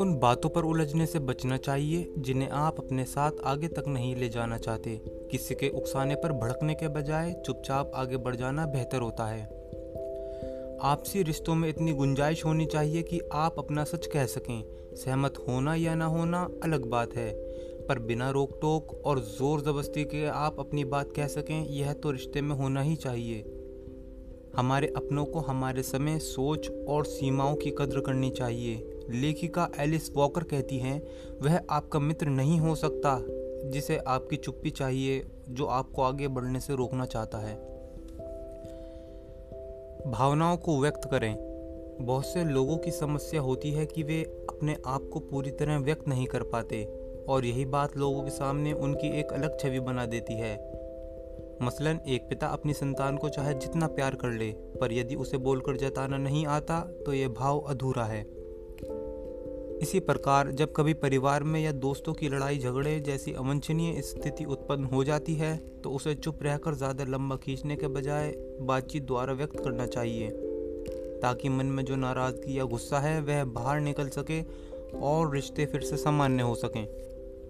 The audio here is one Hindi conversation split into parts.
उन बातों पर उलझने से बचना चाहिए, जिन्हें आप अपने साथ आगे तक नहीं ले जाना चाहते। किसी के उकसाने पर भड़कने के बजाय चुपचाप आगे बढ़ जाना बेहतर होता है। आपसी रिश्तों में इतनी गुंजाइश होनी चाहिए कि आप अपना सच कह सकें। सहमत होना या ना होना अलग बात है, पर बिना रोक टोक और ज़ोर ज़बरदस्ती के आप अपनी बात कह सकें, यह तो रिश्ते में होना ही चाहिए। हमारे अपनों को हमारे समय, सोच और सीमाओं की कद्र करनी चाहिए। लेखिका एलिस वॉकर कहती हैं, वह आपका मित्र नहीं हो सकता जिसे आपकी चुप्पी चाहिए जो आपको आगे बढ़ने से रोकना चाहता है। भावनाओं को व्यक्त करें। बहुत से लोगों की समस्या होती है कि वे अपने आप को पूरी तरह व्यक्त नहीं कर पाते और यही बात लोगों के सामने उनकी एक अलग छवि बना देती है। मसलन, एक पिता अपनी संतान को चाहे जितना प्यार कर ले, पर यदि उसे बोलकर जताना नहीं आता तो यह भाव अधूरा है। इसी प्रकार, जब कभी परिवार में या दोस्तों की लड़ाई झगड़े जैसी अवंछनीय स्थिति उत्पन्न हो जाती है तो उसे चुप रहकर ज़्यादा लंबा खींचने के बजाय बातचीत द्वारा व्यक्त करना चाहिए, ताकि मन में जो नाराज़गी या गुस्सा है, वह बाहर निकल सके और रिश्ते फिर से सामान्य हो सकें।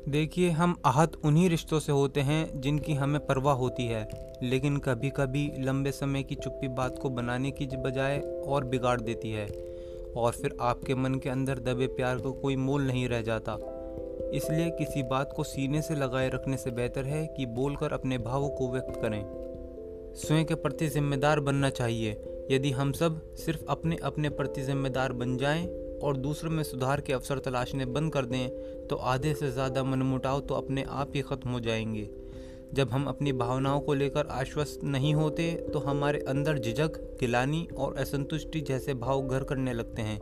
देखिए, हम आहत उन्हीं रिश्तों से होते हैं जिनकी हमें परवाह होती है। लेकिन कभी कभी लंबे समय की चुप्पी बात को बनाने की बजाय और बिगाड़ देती है। और फिर आपके मन के अंदर दबे प्यार को कोई मोल नहीं रह जाता। इसलिए किसी बात को सीने से लगाए रखने से बेहतर है कि बोलकर अपने भावों को व्यक्त करें। स्वयं के प्रति जिम्मेदार बनना चाहिए। यदि हम सब सिर्फ़ अपने अपने प्रति जिम्मेदार बन जाएँ और दूसरों में सुधार के अवसर तलाशने बंद कर दें तो आधे से ज़्यादा मनमुटाव तो अपने आप ही ख़त्म हो जाएँगे। जब हम अपनी भावनाओं को लेकर आश्वस्त नहीं होते तो हमारे अंदर झिझक, गिलानी और असंतुष्टि जैसे भाव घर करने लगते हैं।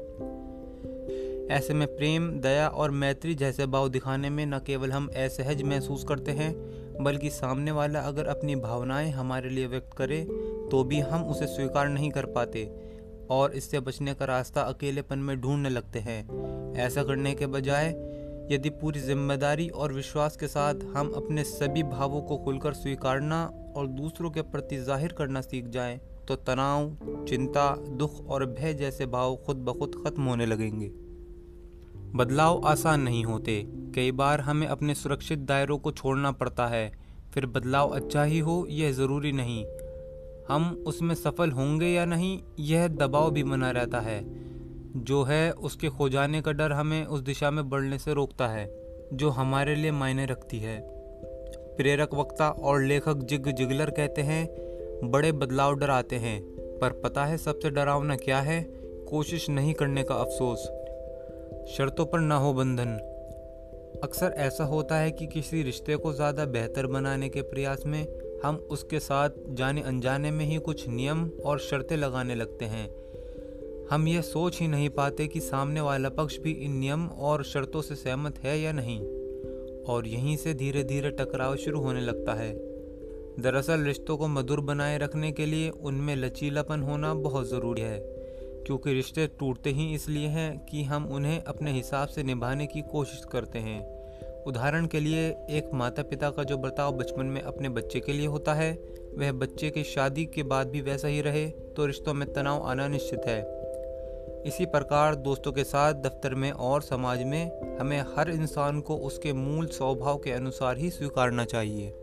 ऐसे में प्रेम, दया और मैत्री जैसे भाव दिखाने में न केवल हम असहज महसूस करते हैं, बल्कि सामने वाला अगर अपनी भावनाएँ हमारे लिए व्यक्त करे तो भी हम उसे स्वीकार नहीं कर पाते। और इससे बचने का रास्ता अकेलेपन में ढूँढने लगते हैं। ऐसा करने के बजाय यदि पूरी ज़िम्मेदारी और विश्वास के साथ हम अपने सभी भावों को खुलकर स्वीकारना और दूसरों के प्रति ज़ाहिर करना सीख जाएँ, तो तनाव चिंता दुख और भय जैसे भाव खुद ब खुद खत्म होने लगेंगे। बदलाव आसान नहीं होते। कई बार हमें अपने सुरक्षित दायरों को छोड़ना पड़ता है। फिर बदलाव अच्छा ही हो यह ज़रूरी नहीं। हम उसमें सफल होंगे या नहीं, यह दबाव भी बना रहता है। जो है, उसके खो जाने का डर हमें उस दिशा में बढ़ने से रोकता है, जो हमारे लिए मायने रखती है। प्रेरक वक्ता और लेखक जिग जिगलर कहते हैं, बड़े बदलाव डराते हैं, पर पता है सबसे डरावना क्या है? कोशिश नहीं करने का अफसोस। शर्तों पर ना हो बंधन। अक्सर ऐसा होता है कि किसी रिश्ते को ज़्यादा बेहतर बनाने के प्रयास में हम उसके साथ जाने अनजाने में ही कुछ नियम और शर्तें लगाने लगते हैं। हम यह सोच ही नहीं पाते कि सामने वाला पक्ष भी इन नियम और शर्तों से सहमत है या नहीं। और यहीं से धीरे धीरे टकराव शुरू होने लगता है। दरअसल रिश्तों को मधुर बनाए रखने के लिए उनमें लचीलापन होना बहुत ज़रूरी है, क्योंकि रिश्ते टूटते ही इसलिए हैं कि हम उन्हें अपने हिसाब से निभाने की कोशिश करते हैं। उदाहरण के लिए, एक माता पिता का जो बर्ताव बचपन में अपने बच्चे के लिए होता है, वह बच्चे की शादी के बाद भी वैसा ही रहे तो रिश्तों में तनाव आना निश्चित है। इसी प्रकार, दोस्तों के साथ, दफ्तर में और समाज में, हमें हर इंसान को उसके मूल स्वभाव के अनुसार ही स्वीकारना चाहिए।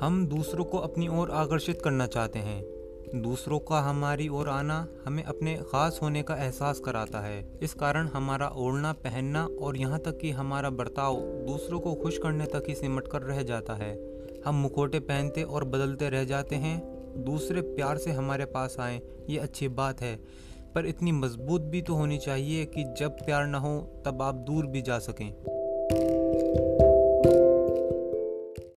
हम दूसरों को अपनी ओर आकर्षित करना चाहते हैं। दूसरों का हमारी ओर आना हमें अपने ख़ास होने का एहसास कराता है। इस कारण हमारा ओढ़ना, पहनना और यहाँ तक कि हमारा बर्ताव दूसरों को खुश करने तक ही सिमट कर रह जाता है। हम मुखोटे पहनते और बदलते रह जाते हैं, दूसरे प्यार से हमारे पास आए, ये अच्छी बात है। पर इतनी मज़बूत भी तो होनी चाहिए कि जब प्यार ना हो, तब आप दूर भी जा सकें।